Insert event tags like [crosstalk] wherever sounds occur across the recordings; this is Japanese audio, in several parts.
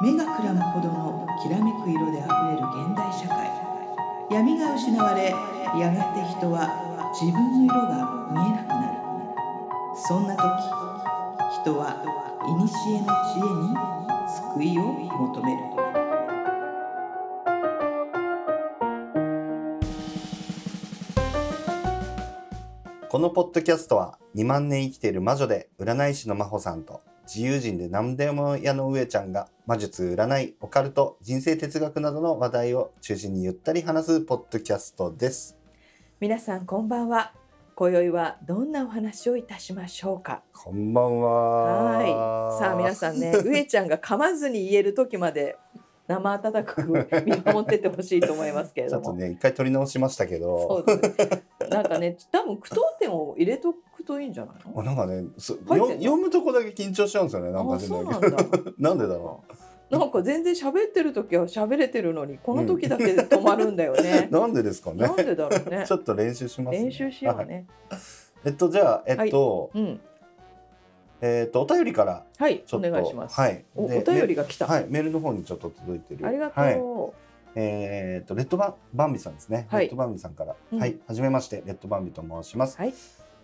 目がくらむほどのきらめく色であふれる現代社会。闇が失われやがて人は自分の色が見えなくなる。そんな時人は古の知恵に救いを求める。このポッドキャストは2万年生きている魔女で占い師の真帆さんと自由人で何でも屋の上ちゃんが魔術、占い、オカルト、人生哲学などの話題を中心にゆったり話すポッドキャストです。皆さんこんばんは今宵はどんなお話をいたしましょうか？こんばんは。はいさあ皆さんね上ちゃんが噛まずに言える時まで生温かく [laughs] 見守っててほしいと思いますけれどもちょっとね、一回取り直しましたけど、そうですねなんかね多分句読点を入れとくといいんじゃないの？なんかね、読むとこだけ緊張しちゃうんですよね。なんかなんだなんでだろなんか全然喋ってる時は喋れてるのにこの時だけで止まるんだよねう。[laughs] なんでですかね？なん。でだろうねち。ょっと練習します、ね。練習しようはいね。えっとじゃあえっと、うん。えっとお便りからはい、お願いします。はい。おおで便りが来た。はい、メールの方にちょっと届いてる。ありがとはい、う。えー、とレッドバンバンビさんですね。はいレッドバンビさんから、うんはい、はじめましてレッドバンビと申します。はい。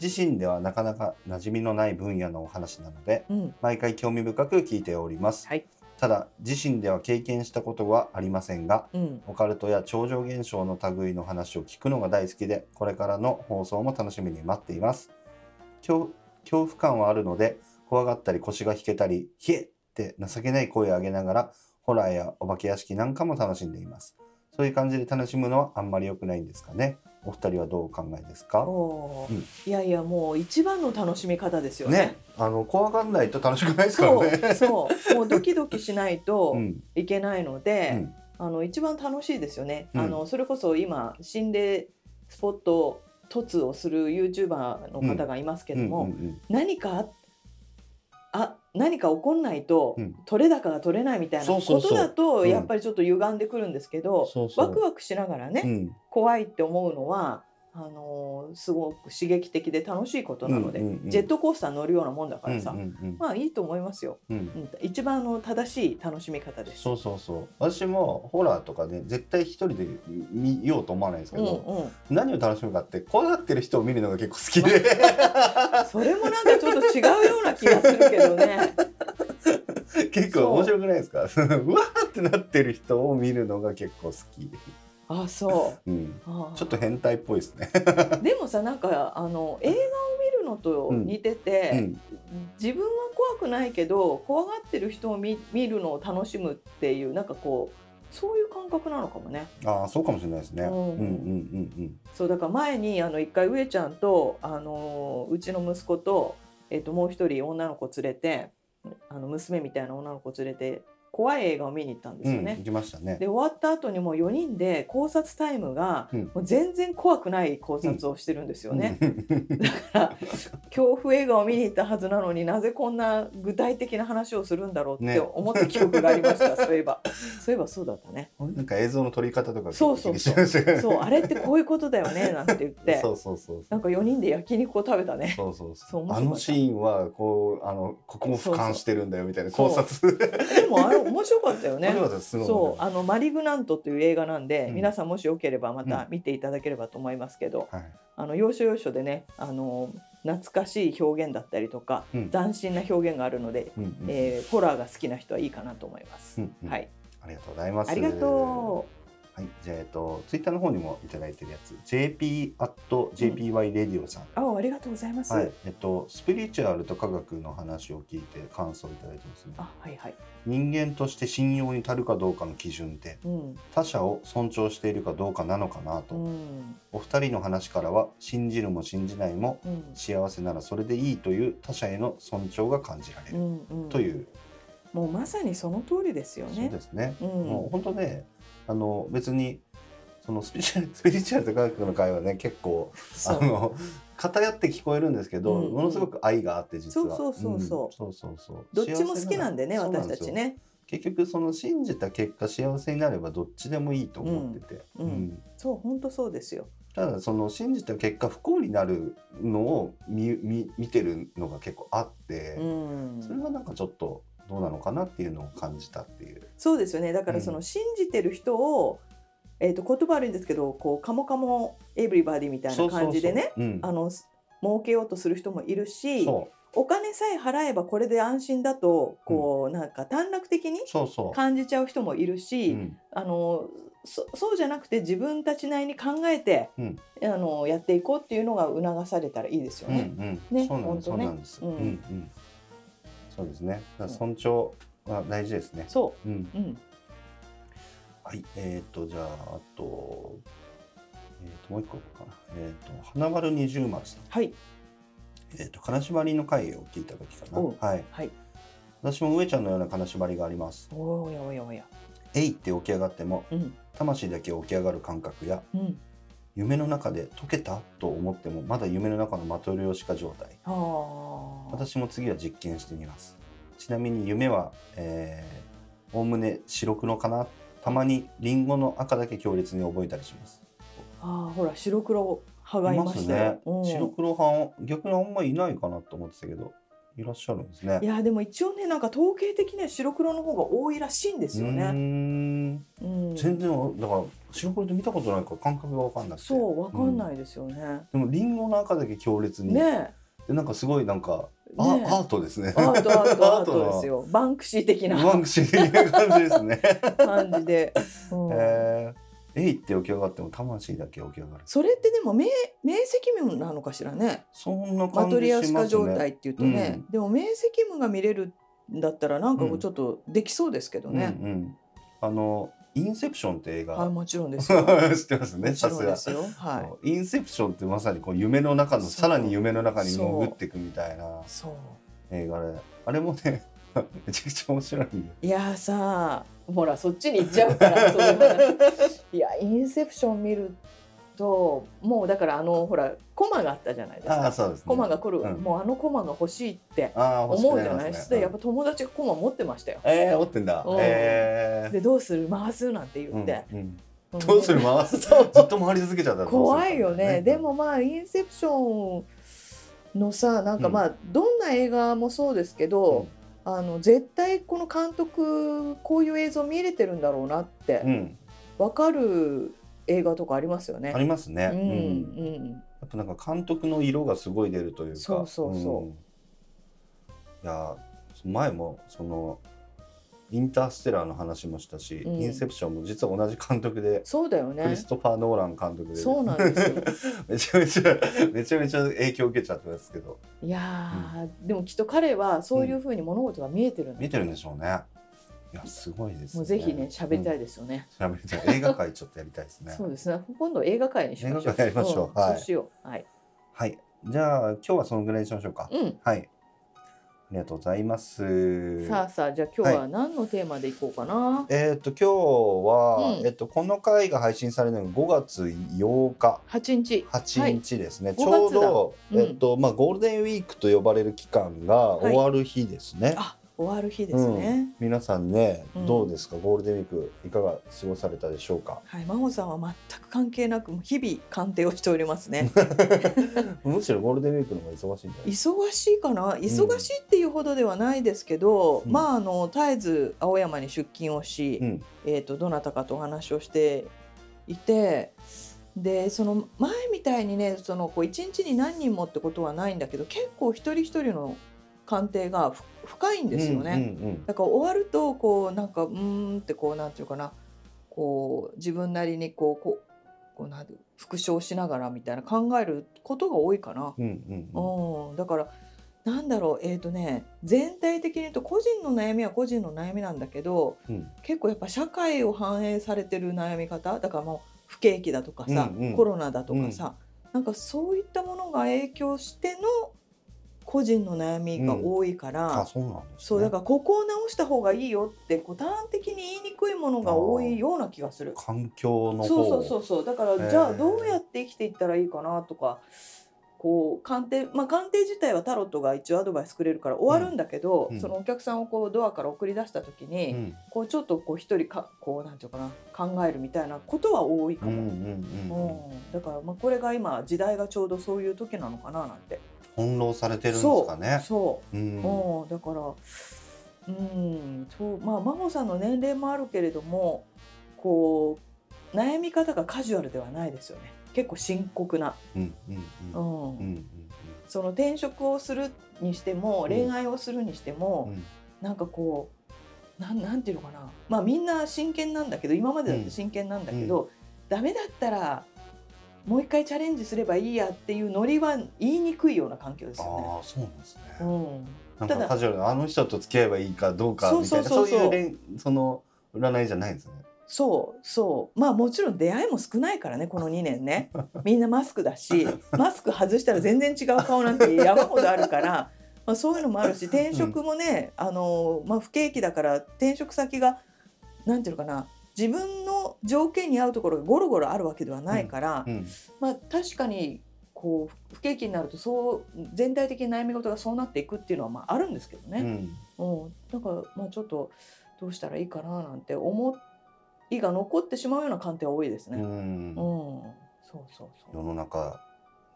自身ではなかなか馴染みのない分野のお話なので、うん。毎回興味深く聞いております。はい。ただ自身では経験したことはありませんが、うん。オカルトや超常現象の類の話を聞くのが大好きで、これからの放送も楽しみに待っています。恐恐怖感はあるので、怖がったり腰が引けたり、ひえって情けない声を上げながら、ホラーやお化け屋敷なんかも楽しんでいます。そういう感じで楽しむのはあんまり良くないんですかね。お二人はどうお考えですか？うんいやいやもう一番の楽しみ方ですよね。ね、あの怖がんないと楽しくないですからそうね。そうもうドキドキしないとうん、いけないのうで、ん、あの一番楽しいですよね。うんあのそれこそ今心霊スポット突をする YouTuber の方がいますけども、何かああ何か起こんないと、うん。取れ高が取れないみたいなことだとうん。やっぱりちょっと歪んでくるんですけど、ワクワクしながらね、うん。怖いって思うのはあのーすごく刺激的で楽しいことなので、ジェットコースター乗るようなもんだからさ、まあいいと思いますよ、うん。うん、一番あの正しい楽しみ方です。そうそうそう。私もホラーとかね絶対一人で見ようと思わないんですけうんど、うん、何を楽しむかって怖がってる人を見るのが結構好きで。[laughs] それもなんかちょっと違うような気がするけどね。[laughs] 結構面白くないですか？[laughs] うわーってなってる人を見るのが結構好き、あそう。ん、う。あちょっと変態っぽいですね、[laughs] でもさなんかあの映画を見るのと似てて、うん、自分は怖くないけど怖がってる人を見見るのを楽しむっていうなんかこうそういう感覚なのかもね。ああそうかもしれないですね、ううんん、うんうん。そうだから前にあの一回上ちゃんとあのうちの息子と,、えっともう一人女の子連れてあの娘みたいな女の子連れて怖い映画を見に行ったんですよね。うんうん行きましたね。で終わった後にもう4人で考察タイムが、うん。もう全然怖くない考察をしてるんですよね。うん。だから恐怖映画を見に行ったはずなのになぜこんな具体的な話をするんだろうってね。思った記憶がありました、[laughs] そういえば。そういえばそうだったね。なんか映像の撮り方とかそうそうそう。あれってこういうことだよねなんて言って。そうそうそうなんか4人で焼肉を食べたね。そうそうそそうあのシーンはこうあのここも俯瞰してるんだよみたいな考察。でもあれ面白かったよね。そう。あのマリグナントという映画なんで、うん。皆さんもしよければまた見ていただければと思いますけど、はい。あの要所要所でねあの懐かしい表現だったりとか、うん。斬新な表現があるので、うんうんえーホラーが好きな人はいいかなと思います。うんうん。はい、ありがとうございます。ありがとはい、じゃあ、えっと、ツイッターの方にもいただいてるやつ、JP アット JPY レディオさん。う。あ、ありがとうございます。はい、えっと、スピリチュアルと科学の話を聞いて感想をいただいてますね。あ、はいはい。人間として信用に足るかどうかの基準って、うん、他者を尊重しているかどうかなのかなと。うん、お二人の話からは、信じるも信じないも、うん、幸せならそれでいいという他者への尊重が感じられる。うん、うん。という、もうまさにその通りですよそうね。ですね。うんもう本当ね、あの別にそのスピリチュアル [laughs] スピリチュアルと科学の会はね結構あの偏って聞こえるんですけど、うんうん。ものすごく愛があって実は。そうそうそうそう。ん。そうそうそう。どっちも好きなんでね、私たち。ね。結局その信じた結果幸せになればどっちでもいいと思ってて、うん。うん。そう、本当そうですよ。ただその信じた結果不幸になるのを見見見てるのが結構あって、うん。それはなんかちょっとどうなのかなっていうのを感じたっていう。そうですよね。だからその信じてる人を、えー、と言葉悪いんですけどこうカモカモエブリバディみたいな感じでねあの儲けようとする人もいるしそお金さえ払えばこれで安心だとこう、なんか短絡的に。感じちゃう人もいるし、うん。あのそそうじゃなくて自分たちなりに考えて、うん。あのやっていこうっていうのが促されたらいいですようんうね。んね。そうなんです、ねうんうん。そうですね。尊重は大事ですね。そうん。う、うん、はい。えっ、とじゃああとえっ、ともう一個かな。えっ、と花丸二重丸さん。はいえっ、と金縛りの回を聞いた時かな。はい。はい。私も上ちゃんのような金縛りがあります。おやおやおや。えいって起き上がってもうん魂だけ起き上がる感覚やうん。夢の中で解けたと思ってもまだ夢の中のマトリョーシカ状態。私も次は実験してみますちなみに夢はえーおおむね白黒かなたまにリンゴの赤だけ強烈に覚えたりしますああほら白黒派がいましたよ。うん白黒派逆にあんまりいないかなと思ってたけどいらっしゃるんですねいやでも一応ねなんか統計的には白黒の方が多いらしいんですよね。んうん。全然だから白黒って見たことないから感覚が分かんなくてそうわかんないですよね。でもリンゴの赤だけ強烈に、ねでなんかすごいなんか、あねアートですねえ。アートアート [laughs] アートですよ。バンクシー的なバンクシー的な感じですね。感じで。うんえー、えいって起き上がっても魂だけ起き上がる。それってでも明明晰夢なのかしらね。そんなマ感トリアシカじしますね。状態っていうとね、うんでも明晰夢が見れるんだったらなんかこううんちょっとできそうですけどうんね。うん。あのインセプションって映画はいもちろんですよ。[laughs] 知ってますね。さすが。ろんですよ。はそうインセプションってまさにこう夢の中のさらに夢の中に潜っていくみたいないそう。映画で、あれもね [laughs] めちゃくちゃ面白い。いやーさほらそっちに行っちゃうからいやインセプション見るともうだからあのほらコマがあったじゃないですか。ああそうですね。コマが来る、うん。もうあのコマが欲しいって思うじゃないですか、やっぱ友達がコマ持ってましたよ。ええー、持ってんだ。うん。ええでどうする？回すなんてー。言って、うんうん。うん。どうする？回す？ずそう。っと回り続けちゃった怖いよね。でもまあインセプションのさなんかまあ、どんな映画もそうですけど、あの絶対この監督こういう映像見れてるんだろうなってうん、分かる映画とかありますよね。ありますね、うんうん。うん。やっぱなんか監督の色がすごい出るというか。そうそうそう。ん。いや前もそのインターステラーの話もしたし、うん。インセプションも実は同じ監督で、そうだよクねリストファー・ノーラン監督で。そうなんですよ。[laughs] めちゃめちゃめちゃめちゃ影響を受けちゃったんですけど。いやー、でもきっと彼はそういうふうに物事が見えてるんだ見てるんでしょうねいやすごいですね。もうぜひね喋りたい、いですよね、うん、喋りたい。映画界ちょっとやりたいですね。[laughs] そうですね。今度映画界にしましょう。映画界やりましょう。ん。はい。そうしよう。はい。はい。じゃあ今日はそのぐらいにしましょうか、うん。はい。ありがとうございます。さあさあじゃあ今日は何のテーマでいこうかな、えっ、と今日は、うん。えっとこの回が配信されるのが5月8日。8日。8日ですね、5ちょうど、うん。えっとまあゴールデンウィークと呼ばれる期間が終わる日ですね。あ終わる日ですね、皆さんね、うん。どうですか？ゴールデンウィークいかが過ごされたでしょうか？はい真帆さんは全く関係なく日々鑑定をしておりますね。[laughs] むしろゴールデンウィークの方が忙しいんじゃ忙しいかな？忙しいっていうほどではないですけど、うん。まああの絶えず青山に出勤をし、えー、とどなたかとお話をしていてでその前みたいにねそのこう一日に何人もってことはないんだけど結構一人一人の鑑定がふ深いんですよね。うんうんだから終わるとこうなんかうーんってこうなんていうかな。こう自分なりにこうこうこうなんていう復唱しながらみたいな考えることが多いかな。うんうんうん。うん、だからなんだろう。えっ、とね全体的に言うと個人の悩みは個人の悩みなんだけどうん。結構やっぱ社会を反映されてる悩み方だからもう不景気だとかさ、うんうん。コロナだとかさ、なんかそういったものが影響しての個人の悩みが多いから、あそうなんです、ね。そうだからここを直した方がいいよってこう端的に言いにくいものが多いような気がする。環境の方そうそうそうそうだからーじゃあどうやって生きていったらいいかなとかこう鑑定まあ鑑定自体はタロットが一応アドバイスくれるから終わるんだけど、うんそのお客さんをこうドアから送り出した時に、うんこうちょっとこう一人かこうなんていうかな考えるみたいなことは多いかも。うんだからまあこれが今時代がちょうどそういう時なのかななんて。翻弄されてるんですかね。そうう。ん。うん、だからうんそうまあ真帆さんの年齢もあるけれどもこう悩み方がカジュアルではないですよね。結構深刻な、うんうんううん。んうんその転職をするにしてもうん。恋愛をするにしても、うん。なんかこうなんなんていうのかな。まあみんな真剣なんだけど今までだって真剣なんだけど、ダメだったらもう一回チャレンジすればいいやっていうノリは言いにくいような環境ですよね。ああそうなんですね。うん、なんただかカジュアルなあの人と付き合えばいいかどうかみたいなそうそうそうそういう恋その占いじゃないんですね。そうそうまあもちろん出会いも少ないからねこの2年ね [laughs] みんなマスクだしマスク外したら全然違う顔なんて山ほどあるから、まあ、そういうのもあるし転職もね、あのまあ、不景気だから転職先がなんていうのかな自分の条件に合うところがゴロゴロあるわけではないから、うんまあ確かにこう不景気になるとそう全体的に悩み事がそうなっていくっていうのはまああるんですけどね。うんうん、なんかまあちょっとどうしたらいいかななんて思いが残ってしまうような鑑定は多いですうね。うん、んそうそうそう。世の中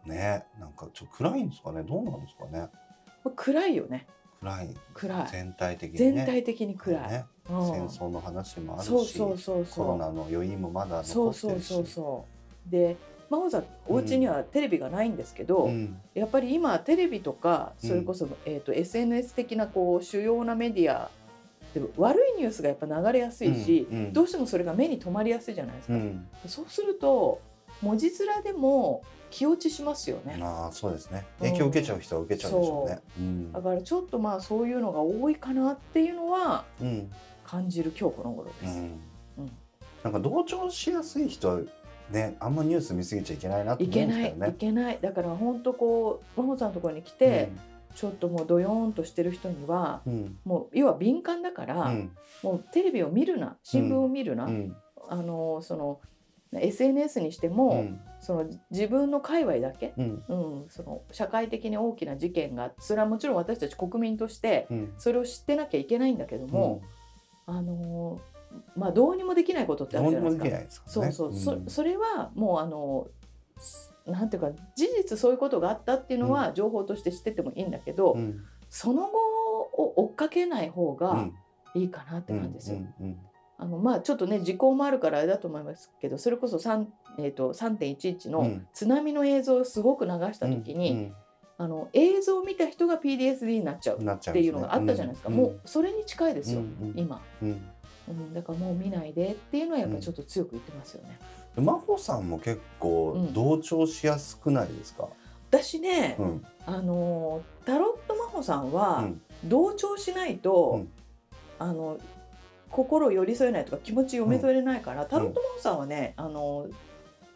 ねなんかちょっと暗いんですかねどうなんですかねまあ暗いよね。暗い。暗い。全体的にね。全体的に暗い。ね。うん。戦争の話もあるしそうそうそうそう。コロナの余韻もまだそう残ってるし。そうそうそう。で、真帆さんお家にはテレビがないんですけど、うん。やっぱり今テレビとかうんそれこそ、えっ、と SNS 的なこう主要なメディアでも悪いニュースがやっぱ流れやすいし、うん。うん。どうしてもそれが目に留まりやすいじゃないですか。うん。そうすると文字面でも気落ちしますよね。ああそうですね。影響を受けちゃう人は受けちゃうでしょうね。う。ん。だからちょっとまあそういうのが多いかなっていうのはうん。感じる今日この頃です。なんか同調しやすい人はねあんまニュース見すぎちゃいけないなといけない、思うんですけどね。いけない。だから本当こう真帆さんのところに来て、ちょっともうドヨーンとしてる人にはうん。もう要は敏感だから、うん。もうテレビを見るな新聞を見るな、うん。あのその SNS にしても、うん。その自分の界隈だけ、うん。うん、その社会的に大きな事件がそれはもちろん私たち国民としてうん。それを知ってなきゃいけないんだけども、あのまあどうにもできないことってあるじゃないですか。そうそう、ん。そそれはもうあのなんていうか事実そういうことがあったっていうのは情報として知っててもいいんだけど、うん。その後を追っかけない方がうん。いいかなって感じですよ。うん。うんあのまあちょっとね時効もあるからあれだと思いますけどそれこそ3、えー、と3.11のうん。津波の映像をすごく流した時に、うんあの映像を見た人が PDSD になっちゃうっていうのがあったじゃないですか、うん。もうそれに近いですよ、今、うん。うん、だからもう見ないでっていうのはやっぱりちょっと強く言ってますよね。で真帆さんも結構うん。同調しやすくないですか？私ね、うん。あのタロット真帆さんうはん。同調しないと、うん。あの心を寄り添えないとか気持ち読め取れないから、タロット真帆さんはねあの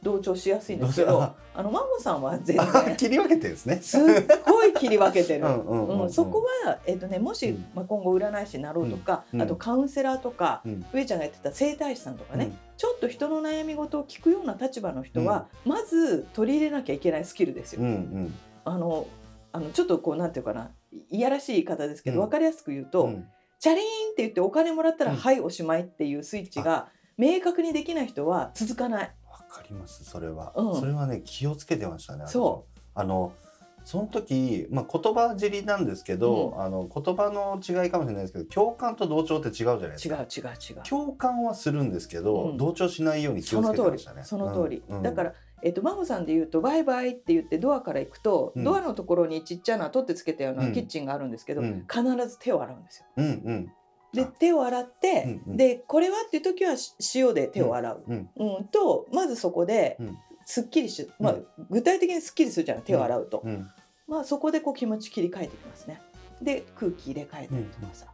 同調しやすいんですけどあの真帆さんは全あ然切り分けてるんですね。すっごい切り分けてる。うんうんうんうん。うん、そこは、えっとね、もし、うん。まあ、今後占い師になろうとか、うん。あとカウンセラーとか、うん。上ちゃんがやってた整体師さんとかね、ちょっと人の悩み事を聞くような立場の人は、まず取り入れなきゃいけないスキルですよ。うんうん。あのあのちょっとこうなんていうかないやらしい言い方ですけど、うん。分かりやすく言うと、うんチャリーンって言ってお金もらったら、うん。はいおしまいっていうスイッチが明確にできない人は続かない。わかりますそれは、うん。それはね気をつけてましたねそあのその時、まあ、言葉尻なんですけど、あの言葉の違いかもしれないですけど共感と同調って違うじゃないですか。違う違う違う。共感はするんですけど、うん。同調しないように気をつけてましたねその通り、うんうん。だから、えっと真帆さんで言うと「バイバイ」って言ってドアから行くと、うん。ドアのところにちっちゃな取ってつけたよううなん。キッチンがあるんですけど、うん。必ず手を洗うんですよ。うんうん。であ。手を洗って、うんうん。でこれはっていう時はし塩で手を洗う、うん。うんとまずそこでうんすっきりし、まあう具体的にすっきりするじゃない手を洗うと、うん。まあそこでこう気持ち切り替えてきますね。で空気入れ替えたりとかさ、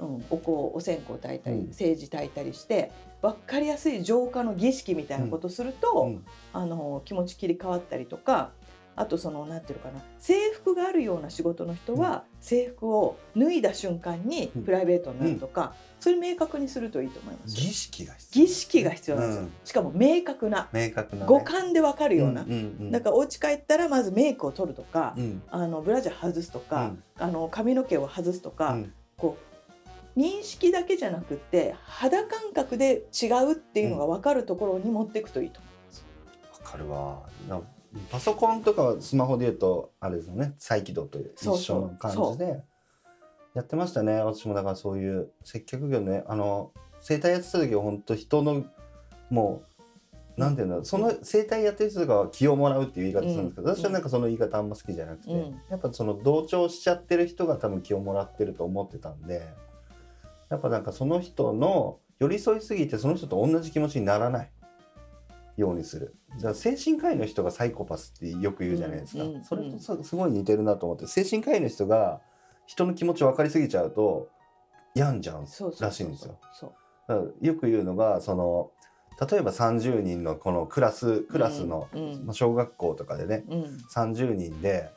うん。お香お線香炊いたり、うん。政治炊いたりして分かりやすい浄化の儀式みたいなことすると、うん。あの気持ち切り替わったりとかあとそのなんていうのかな制服があるような仕事の人は、制服を脱いだ瞬間にうん。プライベートになるとか、それ明確にするといいと思います。よ儀式が必要。儀式が必要なんですよ、うん。しかも明確な明確な、ね、五感でわかるような、んうんうん。だからお家帰ったらまずメイクを取るとか、うん。あのブラジャー外すとか、うん。あの髪の毛を外すとか、うん。こう認識だけじゃなくって肌感覚で違うっていうのが分かるところに持っていくといいと思います。わかるわ。なパソコンとかスマホで言うとあれですよね。再起動と一緒の感じでやってましたね。私もだからそういう接客業ね。あの整体やってた時は本当人のもうなんていうんだろう。その整体やってる人とかは気をもらうっていう言い方するんですけど、うん。私はなんかその言い方あんま好きじゃなくて、うん。やっぱその同調しちゃってる人が多分気をもらってると思ってたんでやっぱなんかその人の寄り添いすぎてその人と同じ気持ちにならないようにする。だから精神科医の人がサイコパスってよく言うじゃないですか、うんうんそれとさすごい似てるなと思って精神科医の人が人の気持ち分かりすぎちゃうと病んじゃうらしいんですよ。よく言うのがその例えば30人のこのクラスクラスの、うん小学校とかでねうん。30人で、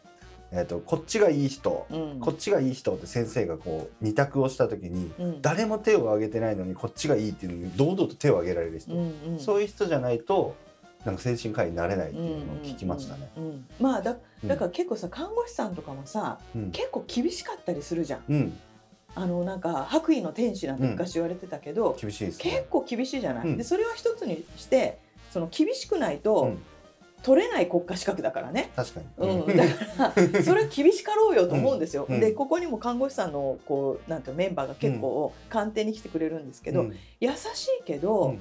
えー、とこっちがいい人、うん。こっちがいい人って先生がこう二択をした時にうん。誰も手を挙げてないのにこっちがいいっていうのに堂々と手を挙げられる人、うんうん。そういう人じゃないとなんか精神科医になれないっていうのを聞きましたね。うんうんうんまあだうん。だから結構さ看護師さんとかもさうん。結構厳しかったりするじゃん。うん、あのなんか白衣の天使なんて昔言われてたけど、厳しいです結ね。構厳しいじゃない？うん。でそれは一つにしてその厳しくないと、うん取れない国家資格だからね。確かに。うん、だから [laughs] それは厳しかろうよと思うんですよ。うん。でここにも看護師さんのこうなんていうのメンバーが結構鑑定に来てくれるんですけど、うん。優しいけど、うん。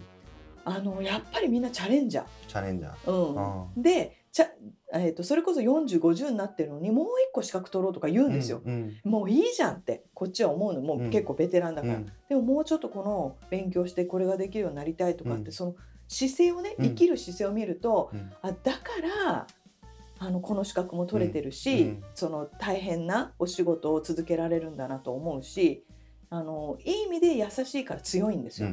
あのやっぱりみんなチャレンジャー。チャレンジャー。うん。あでちゃ、えー、とそれこそ4050になってるのにもう一個資格取ろうとか言うんですよ。うん。もういいじゃんってこっちは思うの。もう結構ベテランだから、うん。でももうちょっとこの勉強してこれができるようになりたいとかって、うん。その姿勢をねうん。生きる姿勢を見ると、うん。あだからあのこの資格も取れてるし、うん。その大変なお仕事を続けられるんだなと思うしあのいい意味で優しいから強いんですよ。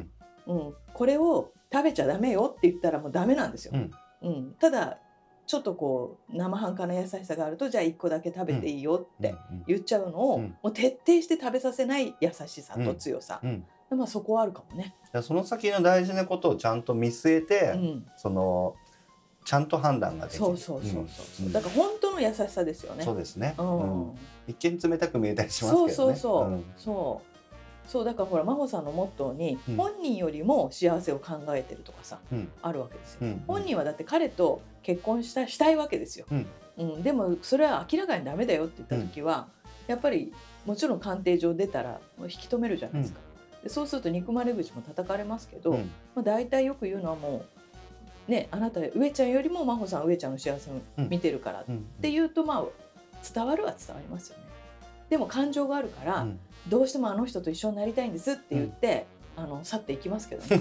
うん。うん、これを食べちゃダメよって言ったらもうダメなんですよ。うん。うん、ただちょっとこう生半可な優しさがあるとじゃあ1個だけ食べていいよってうん。言っちゃうのを、うん。もう徹底して食べさせない優しさと強さ、うんでまあ、そこはあるかもね。その先の大事なことをちゃんと見据えて、うん、そのちゃんと判断ができる。そうそうそうそう、ん。だから本当の優しさですよね。そうですね、うん。うん。一見冷たく見えたりしますけどね。そうそうそう、ん。そう。そうだからほら真帆さんのモットーに、うん。本人よりも幸せを考えてるとかさうん。あるわけですよ。うん。本人はだって彼と結婚したしたいわけですよ。うん。うん、でもそれは明らかにダメだよって言った時は、やっぱりもちろん鑑定上出たら引き止めるじゃないですか。でそうすると憎まれ口も叩かれますけど、うんまあ、大体よく言うのはもうねあなた上ちゃんよりも真帆さん上ちゃんの幸せを見てるからっうんていうとまあ伝わるは伝わりますよね。でも感情があるから、うんどうしてもあの人と一緒になりたいんですって言って、あの去っていきますけどね。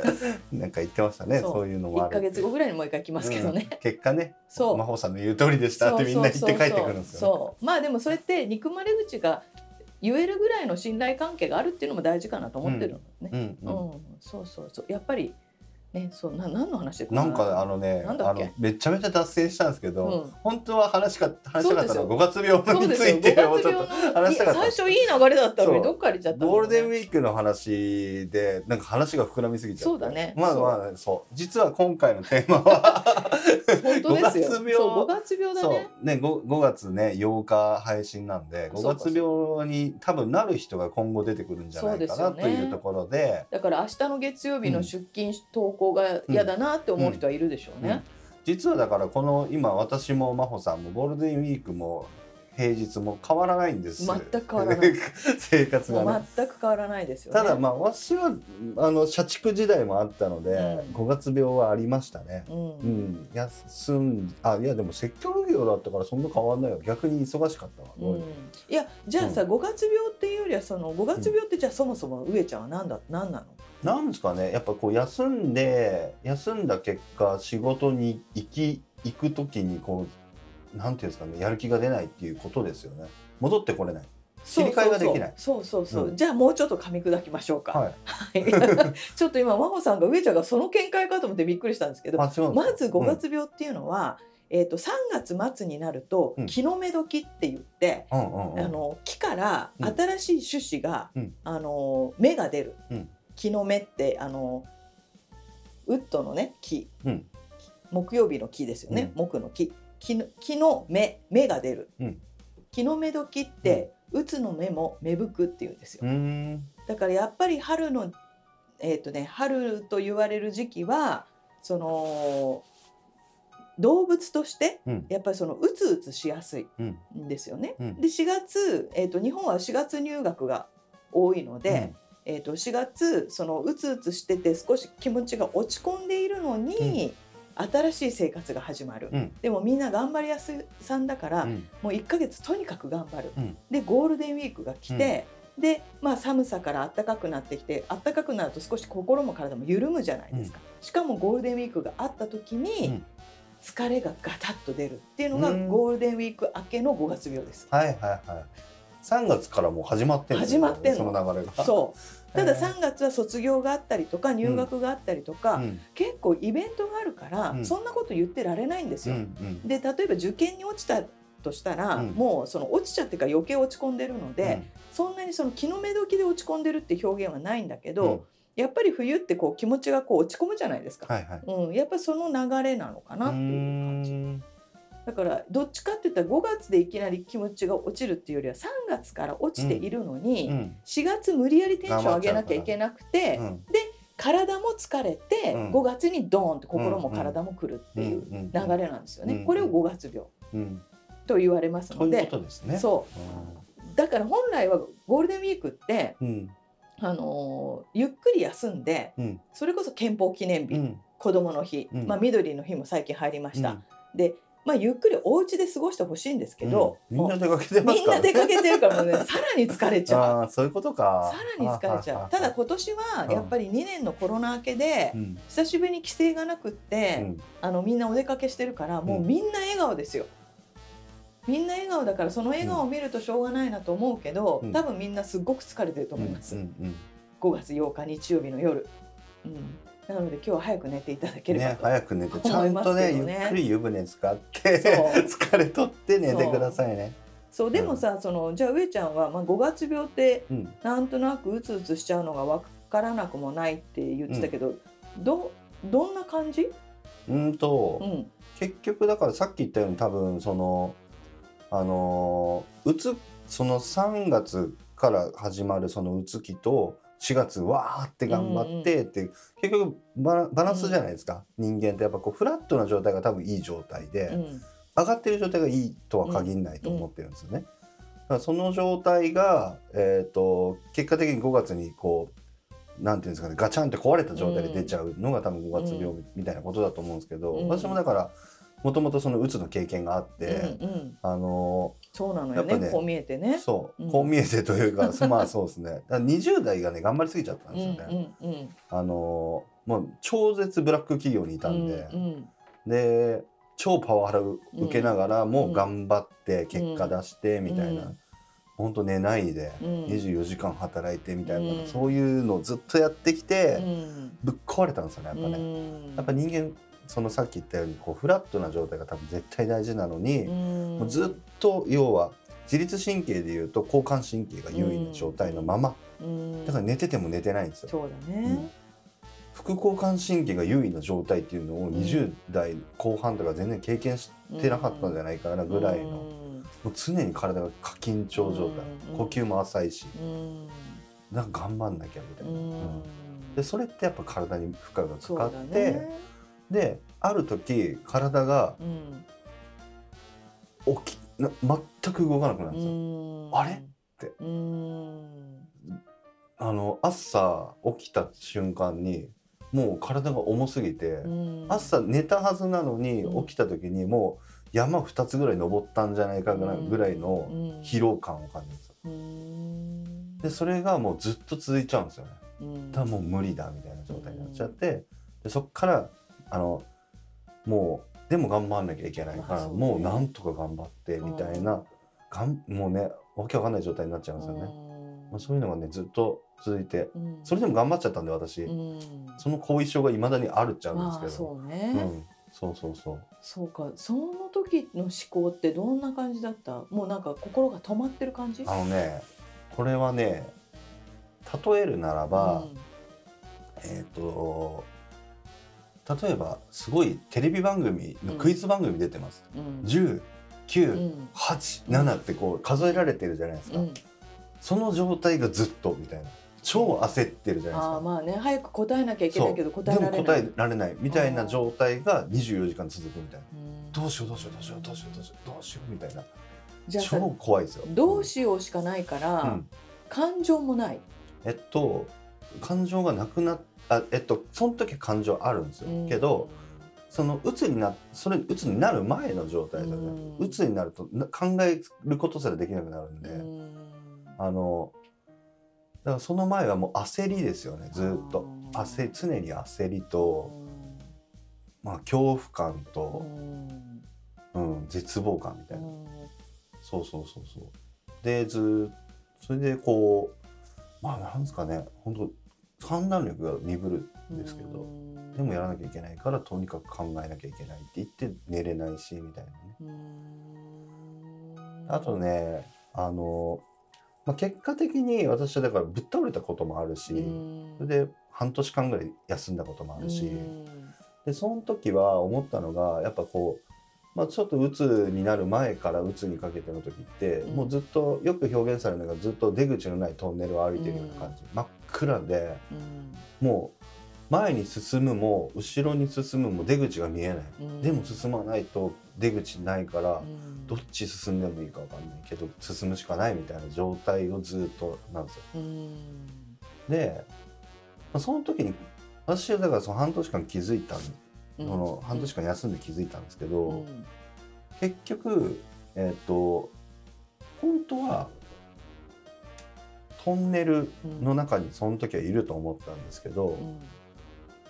[laughs] なんか言ってましたね。そういうのもあ1る。ヶ月後ぐらいにもう一回来ますけどね。うん結果ね、そう真帆さんの言う通りでしたってみんな言って帰ってくるんですよ、ね。そうまあでもそうやって憎まれ口が言えるぐらいの信頼関係があるっていうのも大事かなと思ってるのね。そうそうそうやっぱりねそうな何の話なんかあのねあのめちゃめちゃ脱線したんですけど、うん。本当は話しか話したかったのは5月病について5をちょっと話したかった最初いい流れだったのにどっか行っちゃったゴールデンウィィークの話でなんか話が膨らみすぎちゃって。そうだね。まあまあそう。実は今回のテーマは本当ですよ。5月病。そう5月病だね。ね 5, 5月ね8日配信なんで5そう。か月病に多分なる人が今後出てくるんじゃないかなというところでだから明日の月曜日の出勤投稿が嫌だなって思う人はいるでしょうね。実はだからこの今私も真帆さんもゴールデンウィークも平日も変わらないんです。全く変わらない生活もがね。う全く変わらないですよね。ただまあ私はあの社畜時代もあったので、うん。5月病はありましたね。うん。うん。休んあいやでも接客業だったからそんな変わんないよ。逆に忙しかったわ、うん、いやじゃあさ、5月病りはその5月病ってじゃあそもそも上ちゃんは何だ何なの？なんですかね。やっぱこう休んで休んだ結果仕事に行き行く時にこうなんていうんですかねやる気が出ないっていうことですよね。戻ってこれない。切り替えができない。そうそうそう。そう、うん。じゃあもうちょっと噛み砕きましょうか、はい。はい。[laughs] ちょっと今真帆さんが上ちゃんがその見解かと思ってびっくりしたんですけどまず5月病っていうのは、えー、と3月末になるとうん。木の芽時って言って、うんうんうん。あの木からうん。新しい種子が、うん。あの芽が出る、うん。木の芽ってあのウッドのね木、うん。木曜日の木ですよね、う木の木。木の木の芽芽が出る、うん。木の芽時って、うつの芽も芽吹くっていうんですよ。だからやっぱり春のえっ、とね春と言われる時期はその動物としてうん。やっぱりそのうつうつしやすいうんんですよね。うん。で4月、えー、と日本は4月入学が多いので、えー、と4月そのうつうつしてて少し気持ちが落ち込んでいるのに、新しい生活が始まる、うん。でもみんな頑張りやすさんだから、うん。もう1ヶ月とにかく頑張る、うん。でゴールデンウィークが来て、で、まあ、寒さから暖かくなってきて暖かくなると少し心も体も緩むじゃないですか、しかもゴールデンウィークがあった時に、うん疲れがガタッと出るっていうのがうん。ゴールデンウィーク明けの5月病です。はいはいはい。3月からもう始まってん始まってんの。その流れが。そう。ただへー3月は卒業があったりとか入学があったりとか、うん。結構イベントがあるから、うん。そんなこと言ってられないんですうんよ。うん。で例えば受験に落ちたとしたら、うん。もうその落ちちゃってから余計落ち込んでるので、うん。そんなにその気の目時で落ち込んでるって表現はないんだけど、うんやっぱり冬ってこう気持ちがこう落ち込むじゃないですか。はいはい。うん、やっぱりその流れなのかなっていう感じ。んだからどっちかって言ったら5月でいきなり気持ちが落ちるっていうよりは3月から落ちているのに、うん。4月無理やりテンション上げなきゃいけなくて、うん体も疲れて、うん。5月にドーンって心も体も来るっていううん流れなんですよね。うんこれを5月病うん。と言われますので。そうだから本来はゴールデンウィークって、うんあのーゆっくり休んでうん。それこそ憲法記念日、うん。子どもの日、うん。まあ、緑の日も最近入りました。うん。で、まあ、ゆっくりお家で過ごしてほしいんですけど、うん。みんなも出かけてますからねな出かけてるからね [laughs] さらに疲れちゃう。ああそういうことか。さらに疲れちゃう。ただ今年はやっぱり2年のコロナ明けでうん。久しぶりに帰省がなくって、うん。あのみんなお出かけしてるからもうみんな笑顔ですよ。みんな笑顔だからその笑顔を見るとしょうがないなと思うけど、うん。多分みんなすっごく疲れてると思います。うんうん5月8日日曜日の夜。うん、なので今日は早く寝ていただければねと。早く寝てちゃんとねゆっくり湯船使って [laughs] 疲れ取って寝てくださいね。そう。でもさ、そのじゃあ上ちゃんは、まあ、5月病ってうん。なんとなくうつうつしちゃうのが分からなくもないって言ってたけど、どどんな感じ、うんとうん。結局だからさっき言ったように多分そのあのーうつその3月から始まるそのうつ期と4月わーって頑張ってって、結局バラバランスじゃないですか、人間ってやっぱこうフラットな状態が多分いい状態で、うん。上がってる状態がいいとは限らないと思ってるんですよね。だからその状態が、えー、と結果的に5月にこうなんていうんですかねガチャンって壊れた状態で出ちゃうのが多分5月病みたいなことだと思うんですけど、うん。私もだからもともとそのうつの経験があって、うんうん、あのそうなのよねやっぱねこう見えてね。そう、うん。こう見えてというかまあそうですね。だから20代がね頑張りすぎちゃったんうんですよね。うんうんあのもう超絶ブラック企業にいたんで、うんうん。で超パワハラ受けながらもうん。頑張って結果出してみたいな、うんほん。と寝ないでうん。24時間働いてみたいな、うん。そういうのをずっとやってきて、うん。ぶっ壊れたんですよねやっぱね。うん。やっぱ人間そのさっき言ったようにこうフラットな状態が多分絶対大事なのに、うん。もうずっと要は自律神経でいうと交感神経が優位な状態のまま、うん。だから寝てても寝てないんですよ。そうだね。副交感神経が優位な状態っていうのをん。20代後半とか全然経験してなかったんじゃないかなぐらいの、もう常に体が過緊張状態、うん。呼吸も浅いし。うん。なんか頑張んなきゃみたいな、うん。うん。でそれってやっぱ体に負荷がかかって、ね。である時体がうん起きな全く動かなくなるんですよ、うん。あれ？って。うん。あの朝起きた瞬間にもう体が重すぎて、うん。朝寝たはずなのにうん。起きた時にもう山2つぐらい登ったんじゃないかぐらいの疲労感を感じるんですでそれがもうずっと続いちゃうんですよね。うん。だからもう無理だみたいな状態になっちゃってでそっからあのもうでも頑張んなきゃいけないから、うね。もうなんとか頑張ってみたいな、がんもうねわけわかんない状態になっちゃうんですよね、まあ、そういうのがねずっと続いてうん。それでも頑張っちゃったんで私、うん。その後遺症がいまだにあるっちゃうんまあですけど、そうね、うん、そうそうそう。そうか。その時の思考ってどんな感じだった？もうなんか心が止まってる感じ？あのねこれはね例えるならば、えっ、と例えばすごいテレビ番組のクイズ番組出てます、うん。10 9、うん。8、7ってこう数えられてるじゃないですか、うん。その状態がずっとみたいな。超焦ってるじゃないですあか。あ。まあね早く答えなきゃいけないけど答えられない。でも答えられないみたいな状態が24時間続くみたいな。うん。どうしようどうしようどうしようどうしようどうしようどうしようみたいな。じゃあさ超怖いですよ。どうしようしかないから、うん。感情もない、えっと感情がなくなっあえっとその時は感情あるんですよ。うん。けどその鬱になそれ鬱になる前の状態だね。うん。鬱になるとな考えることすらできなくなるんで、うん。あのだからその前はもう焦りですよねずーっと。焦常に焦りと、まあ、恐怖感うと、ん。うん、絶望感みたいな、うん。そうそうそうそう。でずーそれでこうまあなんですかね本当判断力が鈍るんですけど、うん。でもやらなきゃいけないからとにかく考えなきゃいけないって言って寝れないしみたいなね。うん。あとねあの、まあ、結果的に私はだからぶっ倒れたこともあるし、うん。それで半年間ぐらい休んだこともあるし、うん。でその時は思ったのがやっぱこう、まあ、ちょっと鬱になる前から鬱にかけての時って、うん。もうずっとよく表現されるのがずっと出口のないトンネルを歩いてるような感じ、真っ暗でうん。もう前に進むも後ろに進むも出口が見えない、うん。でも進まないと出口ないから、うん。どっち進んでもいいか分かんないけど進むしかないみたいな状態をずっとなんですよ。うん。で、まあ、その時に私はだからその半年間気づいたその半年間休んで気づいたんですけど、うん。結局えっ、と本当はトンネルの中にその時はいると思ったんですけど、うん。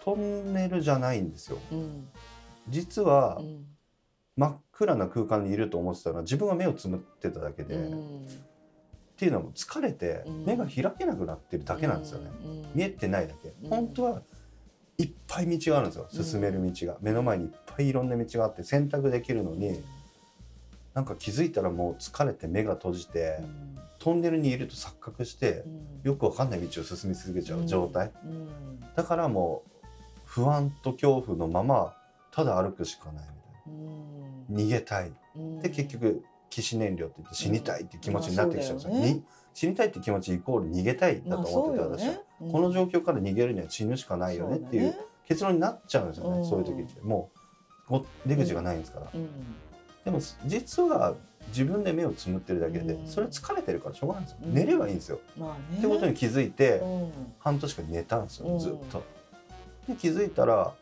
トンネルじゃないんですよ。うん。実はうん。真っ暗な空間にいると思ってたのは自分が目をつむってただけで、っうん。ていうのはもう疲れてうん。目が開けなくなってるだけなんですよね、うん。見えてないだけ、うん。本当はいっぱい道があるんですよ。進める道が、目の前にいっぱいいろんな道があって選択できるのになんか気づいたらもう疲れて目が閉じて、うん。トンネルにいると錯覚してうん。よくわかんない道を進み続けちゃう状態、うん。だからもう不安と恐怖のままただ歩くしかないみうんたいな。逃げたい。うん。で結局起死燃料って言って死にたいって気持ちになってきちゃうん。ですよ,、ね。に死にたいって気持ちイコール逃げたいだと思ってて、まあ私は、この状況から逃げるには死ぬしかないよねっていう結論になっちゃうんですよね、うんそういう時って。もうご出口がないんですから、でも実は自分で目をつむってるだけで、うん。それは疲れてるからしょうがないんですよ、うん。寝ればいいんですよ、うんまあね。ってことに気づいて、うん。半年間寝たんですよ、うん。ずっと。で気づいたら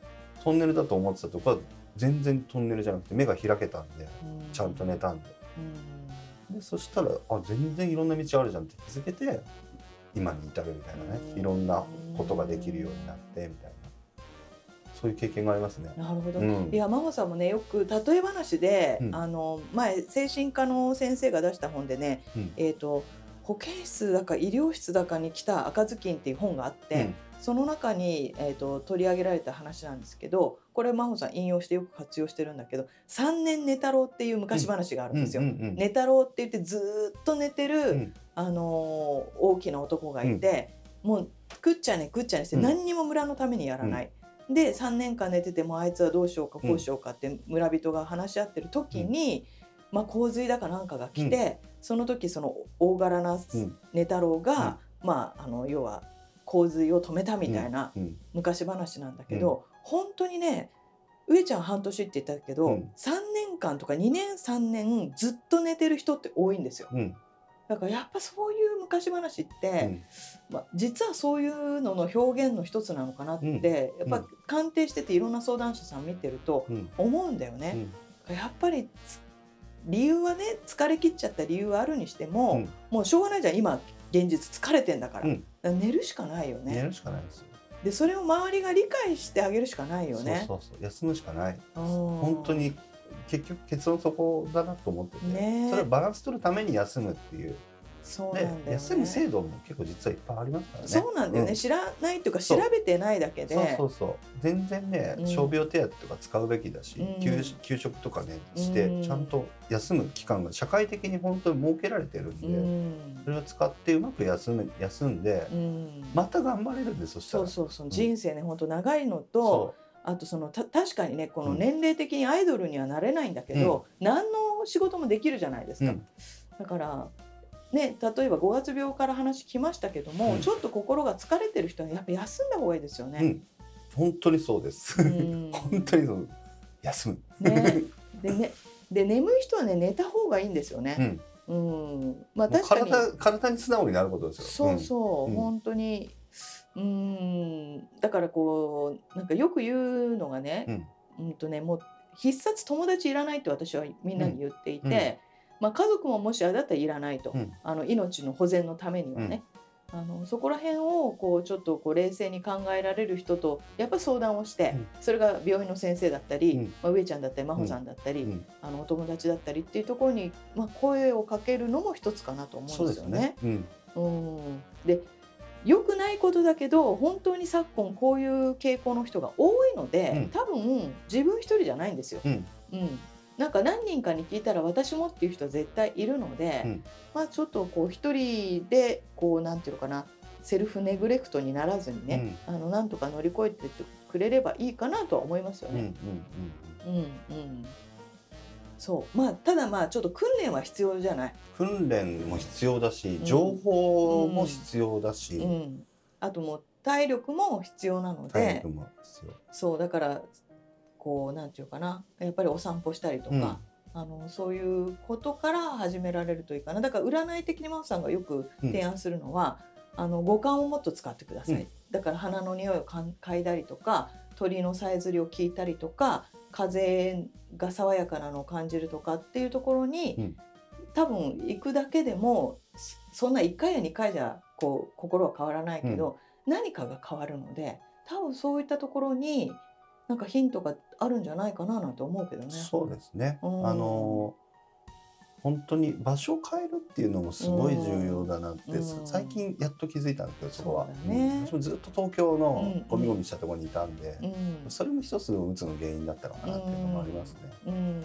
トンネルだと思ってたとこは全然トンネルじゃなくて目が開けたんでうん。ちゃんと寝たんで。うん。でそしたらあ全然いろんな道あるじゃんって気づけて今に至るみたいなねうん。いろんなことができるようになってみたいなそういう経験がありますね。なるほど、うん。いやママさんもねよく例え話で、うん。あの前精神科の先生が出した本でね、うん。えっ、と保健室だか医療室だかに来た赤ずきんっていう本があって、うん。その中に、えー、と取り上げられた話なんですけどこれ真帆さん引用してよく活用してるんだけど「三年寝太郎」っていう昔話があるんですよ。寝太郎って言ってずーっと寝てる、うん。あのー大きな男がいて、もう食っちゃね食っちゃねしてうん。何にも村のためにやらない。で3年間寝ててもあいつはどうしようかこうしようかって村人が話し合ってる時に、まあ、洪水だかなんかが来て、その時その大柄なうん。寝太郎が、まあ、あの要は洪水を止めたみたいなうん。昔話なんだけど、本当にね上ちゃん半年って言ったけど、うん。3年間とか2年3年ずっと寝てる人って多いんですよ。うん。だからやっぱそういう昔話って、うんまあ、実はそういうのの表現の一つなのかなって、うん。やっぱ鑑定してていろんな相談者さん見てるとうん。思うんだよね。やっぱりつ理由はね疲れ切っちゃった理由はあるにしても、うん。もうしょうがないじゃん今現実疲れてんだから,、うん。寝るしかないよね。寝るしかないですよ。でそれを周りが理解してあげるしかないよね。そうそうそう。休むしかない。本本当に結局結論そこだなと思ってて、ね。えそれはバランス取るために休むっていう。でそうなんだよね。休む制度も結構実はいっぱいありますからね。そうなんだよね、う知らないっていう。か調べてないだけで。そうそうそう。全然ね、うん。傷病手当とか使うべきだし、うん。休休職とかねして、うん。ちゃんと休む期間が社会的に本当に設けられてるんで、うん。それを使ってうまく休む休んで、うん。また頑張れるんでそしたらそうそうそう。人生ね本当長いのと、あとそのた確かにねこのうん。年齢的にアイドルにはなれないんだけど、何の仕事もできるじゃないですか、うん。だからね、例えば5月病から話来ましたけども、うん。ちょっと心が疲れてる人はやっぱ休んだ方がいいですよね。うん。本当にそうです。うん。[laughs] 本当にそう。休む。ね。でねで眠い人はね寝た方がいいんですよね。うん。うん、まあ確かに。体体に素直になることですよ。そうそう、うん。本当に。うん。だからこうなんかよく言うのがね、うん、とねもう必殺友達いらないって私はみんなに言っていて、まあ、家族ももしあれだったらいらないと、うんあの命の保全のためにはね、あのそこら辺をこうちょっとこう冷静に考えられる人とやっぱ相談をして、うんそれが病院の先生だったり、うんまあ、上ちゃんだったり真帆さんだったり、うんあのお友達だったりっていうところに、まあ、声をかけるのも一つかなと思そううんですすよね。。うん。うんで良くないことだけど本当に昨今こういう傾向の人が多いので、うん多分自分一人じゃないんですよ。うん。うん、なんか何人かに聞いたら私もっていう人は絶対いるので、うんまあちょっとこう一人でこうなんていうのかなセルフネグレクトにならずにね、あのなんとか乗り越えてくれればいいかなとは思いますようん。うん。ね。うんうんそうまあただまあちょっと訓練は必要じゃない。訓練も必要だし、ん情報も必要だし、うん、あともう体力も必要なので体力も必要。そうだからこうなんていうかなやっぱりお散歩したりとか、あのそういうことから始められるといいかな。だから占い的に真央さんがよく提案するのは、あの五感をもっと使ってください、うん。だから花の匂いを嗅いだりとか鳥のさえずりを聞いたりとか風が爽やかなのを感じるとかっていうところに、うん。多分行くだけでもそんな1回や2回じゃこう心は変わらないけど、何かが変わるので多分そういったところになんかヒントがあるんじゃないかななんて思うけどね。そうですね。うん。あの本当に場所を変えるっていうのもすごい重要だなって、うん。最近やっと気づいたんですけどそこは。ねうん私もずっと東京のうんゴミゴミしたところにいたんで、うん。それも一つのうつの原因だったのかなっていうのもありますね、うん、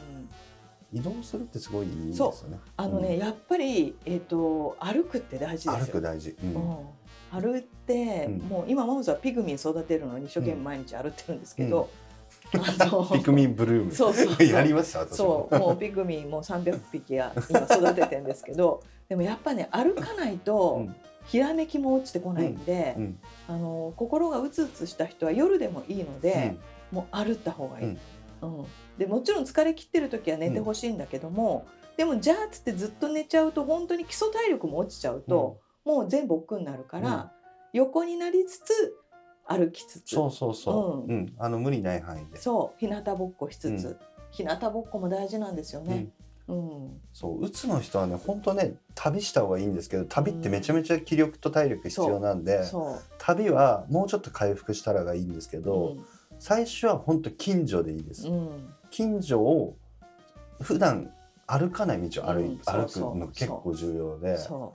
移動するってすごいいいですよね。あのね、うん。やっぱり、えー、と歩くって大事ですよ。歩く大事、うんうん。歩いて、うんもう今マモさんはピグミン育てるのに一生懸命毎日歩ってるんですけど、ピクミンブルーム。そうそう。そうやりました私も。そうもうピグミンもう300匹や今育ててるんですけどでもやっぱね歩かないと、うん。ひらめきも落ちてこないんで、うん。あの心がうつうつした人は夜でもいいので、もう歩った方がいい、うん。でもちろん疲れ切ってる時は寝てほしいんだけども、でもじゃあっつってずっと寝ちゃうと本当に基礎体力も落ちちゃうと、もう全部億劫になるから、うん。横になりつつ歩きつつ。そうそうそう、ううん。あの無理ない範囲で。そう。日向ぼっこしつつ、うん。日向ぼっこも大事なんですよね。うん。そう。うつの人はね本当ね旅した方がいいんですけど旅ってめちゃめちゃ気力と体力必要なんで、旅はもうちょっと回復したらがいいんですけど、最初は本当近所でいいです、うん。うん近所を普段歩かない道を歩い、うん。歩くの結構重要でそ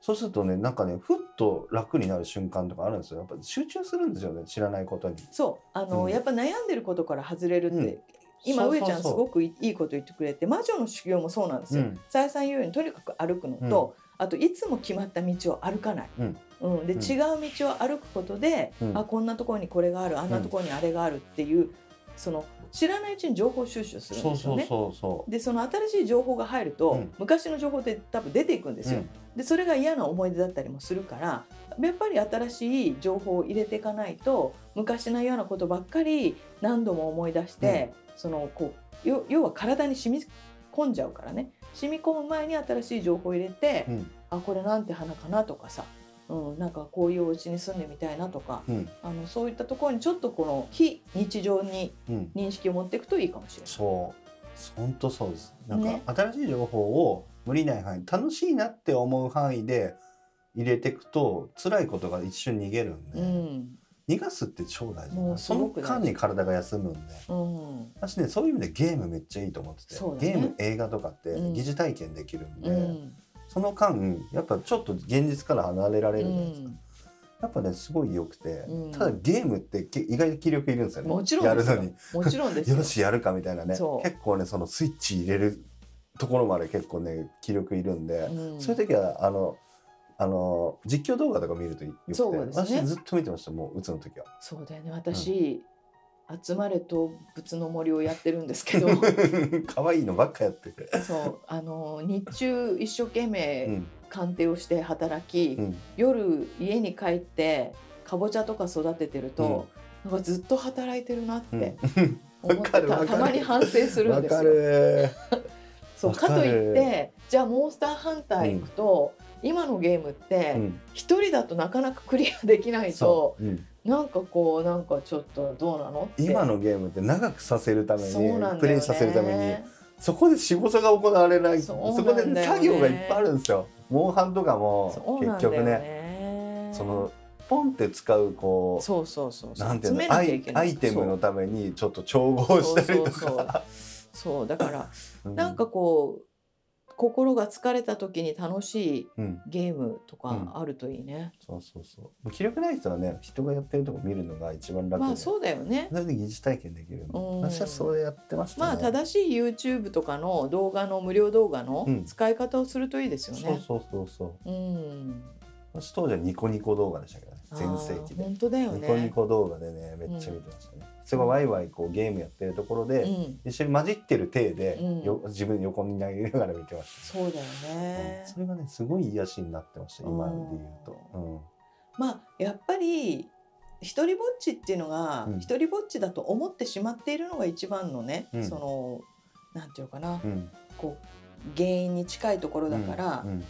そうするとねなんかねふっと楽になる瞬間とかあるんですよ。やっぱ集中するんですよね知らないことに。うそう。あの、うん。やっぱ悩んでることから外れるって、うん。今上ちゃんすごくいいいこと言ってくれて魔女の修行もそうなんですよ。うん。さやさん言うようにとにかく歩くのと、あといつも決まった道を歩かない、うん。うん。でうん。違う道を歩くことで、うん。あこんなところにこれがあるあんなところにあれがあるっていう、その知らないうちに情報収集するんそうそうですよね。そうそでその新しい情報が入ると、うん昔の情報って多分出ていくんでう。すよ。でそれが嫌な思い出だったりもするからやっぱり新しい情報を入れていかないと昔の嫌なことばっかり何度も思い出して、そのこうよ要は体に染み込んじゃうからね染み込む前に新しい情報を入れて、うんあこれなんて花かなとかさ、うん、なんかこういうお家に住んでみたいなとかうん。あのそういったところにちょっとこの非日常にうん。認識を持っていくといいかもしれない。そう。本当そうです。なんかね。新しい情報を無理ない範囲楽しいなって思う範囲で入れていくと辛いことが一瞬逃げるんで、うん。逃がすって超大事その間に体が休むんで。うん。私ねそういう意味でゲームめっちゃいいと思ってて、ね。ゲーム映画とかってうん疑似体験できるんで、うんその間やっぱちょっと現実から離れられるじゃないですか、うん。やっぱねすごい良くて、うん。ただゲームってけ意外と気力いるんですよね。もちろんやるのに。もちろんですよ。よしやるかみたいなね。結構ねそのスイッチ入れるところまで結構ね気力いるんで、うん。そういう時はあのあの実況動画とか見るとよくて、ね。私ずっと見てましたもう打つの時は。そうだよね。私、集まれ動物の森をやってるんですけど。[laughs] 可愛いのばっかやってる。そうあの日中一生懸う命ん。鑑定をして働き、うん。夜家に帰ってかぼちゃとか育ててると、なんかずっと働いてるなっうん。て [laughs] 思ってわかるわかる。たたまに反省するんですよ。る。そうわかといってじゃあモンスターハンター行くと、今のゲームってうん。一人だとなかなかクリアできないとそう、うん。なんかこうなんかちょっとどうなのって。今のゲームって長くさせるためにね。プレイさせるためにそこで仕事が行われないそこで作業がいっぱいあるんですよ。モンハンとかも結局ね。ねそのポンって使うこうそうそうそうなんていうのアイアイテムのためにちょっと調合したりとか。そうだから [laughs] うなんかこう心が疲れた時に楽しいうん。ゲームとうん。かあるといいね、そうそうそう。気力ない人はね人がやってるとこ見るのが一番楽で、まあそうだよね。それで疑似体験できるうん。私はそれやってましたね。まあ正しい YouTube とかの動画の無料動画のうん。使い方をするといいですよね。そうそうそうそう。うん。私当時はニコニコ動画でしたけどね。全盛期で。本当だよニコニね。コ動画でねめっちゃ見てましたね、それがワイワイこうゲームやってるところで、うん。一緒に混じってる体で、うん。よ自分横に投げながら見てました、そうだよね。それがねすごい癒しになってました今で言うと、うん。まあやっぱり一人ぼっちっていうのがうん。一人ぼっちだと思ってしまっているのが一番のね、うん。そのなんていうのかな、うん。こう原因に近いところだから、うん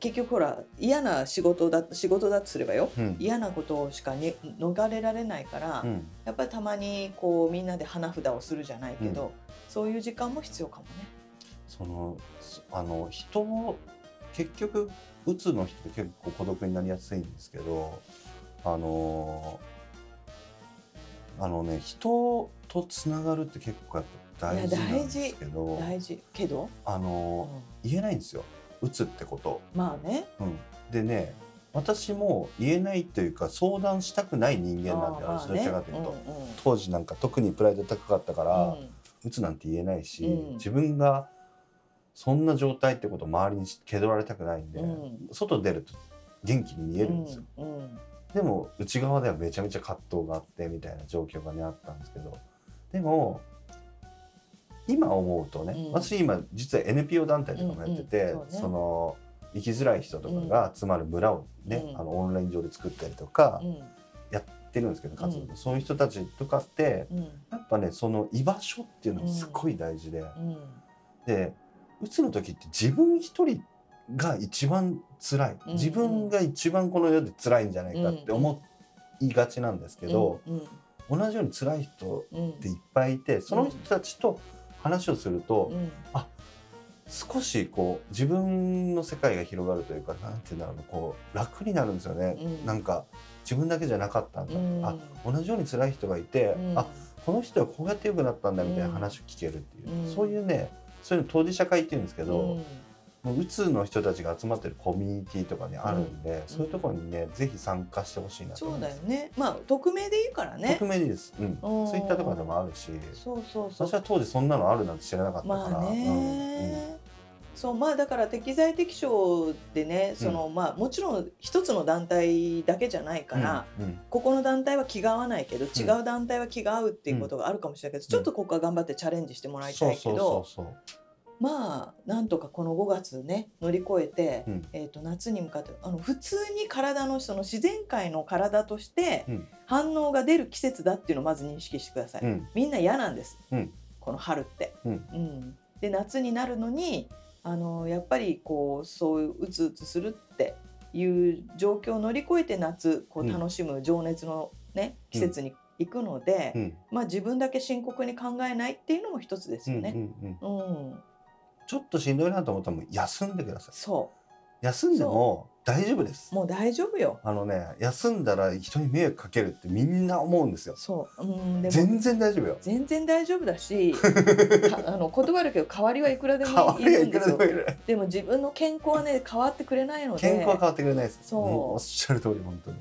結局ほら嫌な仕事だ仕事だとすればようん。嫌なことしかに逃れられないから、うん。やっぱりたまにこうみんなで花札をするじゃないけど、うん。そういう時間も必要かもね。そのそあの人を結局うつの人って結構孤独になりやすいんですけどあのあのね人とつながるって結構大事なんですけど大事。けど、あうのん。言えないんですようつってこと。まあね。うん、でね私も言えないというか相談したくない人間なんで私どちらかというと、うんうん。当時なんか特にプライド高かったから、うん。うつなんて言えないし、うん。自分がそんな状態ってことを周りに気取られたくないんで、うん。外出ると元気に見えるんですよ、うん。うん。でも内側ではめちゃめちゃ葛藤があってみたいな状況がねあったんですけど。でも今思うとね、うん。私今実は NPO 団体とかもやってて、うんうんそうね。その生きづらい人とかが集まる村をね、うん。あのオンライン上で作ったりとかうん。やってるんですけど活動、うん。そういう人たちとかってうん。やっぱねその居場所っていうのがすごい大事で、うん。でうつの時って自分一人が一番辛い、うん自分が一番この世で辛いんじゃないかって思いがちなんですけど、うん同じように辛い人うん。っていっぱいいてその人たちと話をすると、うん。少しこう自分の世界が広がるというかなんていうんだろうなこう楽になるんですよね、うん。なんか自分だけじゃなかったんだ、うん。あ同じように辛い人がいて、うん。あこの人はこうやって良くなったんだみたいな話を聞けるっていう、うん。そういうねそういうの当事者会っていうんですけど、うんもううつの人たちが集まってるコミュニティとかにあるんで、そういうところにねぜひ参加してほしいなとそう。だよね。まあ匿名でいいからね。匿名でいいです、うん、うんそういったところでもあるし。そうそうそう。私は当時そんなのあるなんて知らなかったから、まあね、うんそうまあだから適材適所でねその、まあもちろん一つの団体だけじゃないから、うんうん。ここの団体は気が合わないけど違う団体は気が合うっていうことがあるかもしれないけど、ちょっとここは頑張ってチャレンジしてもらいたいけど、そうそうそうまあなんとかこの5月ね乗り越えて、うん。えー、と夏に向かってあの普通に体のその自然界の体としてうん。反応が出る季節だっていうのをまず認識してください。そう、うん。みんな嫌なんです、うん。この春って。うん。うん。で夏になるのにあのやっぱりこうそういううつうつするっていう状況を乗り越えて夏こううん。楽しむ情熱の、ね季節に行くので、うん。まあ、自分だけ深刻に考えないっていうのも一つですよね。うんちょっとしんどいなと思ったらもう休んでください。そ休んでも大丈夫です。うもう大丈夫よ。あのね休んだら人に迷惑かけるってみんな思うんですよ。そう、うん、でも。全然大丈夫よ。全然大丈夫だし [laughs] かあの断るけど代わりはいくらで変もいわりがいくですよらでもいる。でも自分の健康はね変わってくれないので。健康は変わってくれないです。そう。んおっしゃる通り本当に。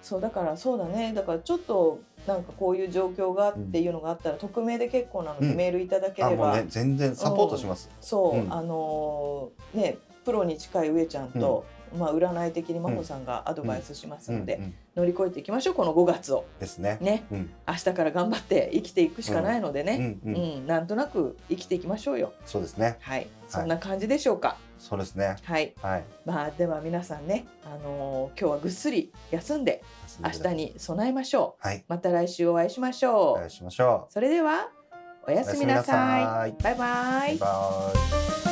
そうだからそうだね。だからちょっとなんかこういう状況がっていうのがあったら、匿名で結構なのでうん。メールいただければ、あもうね全然サポートします。そう、うん。あのーねプロに近い上ちゃんと、まあ、占い的に真帆さんがアドバイスしますので、乗り越えていきましょうこの5月を。ですね。ね。うん。明日から頑張って生きていくしかないのでね、うん。ううん。ん。なんとなく生きていきましょうよ。そうですね。はい。そんな感じでしょうか。そうですね。はい、はい。まあでは皆さんね、あのー今日はぐっすり休んで明日に備えましょうはい。また来週お会いしましょうお会いしましょそれではおやう。すみなさいバイバイバイバイ。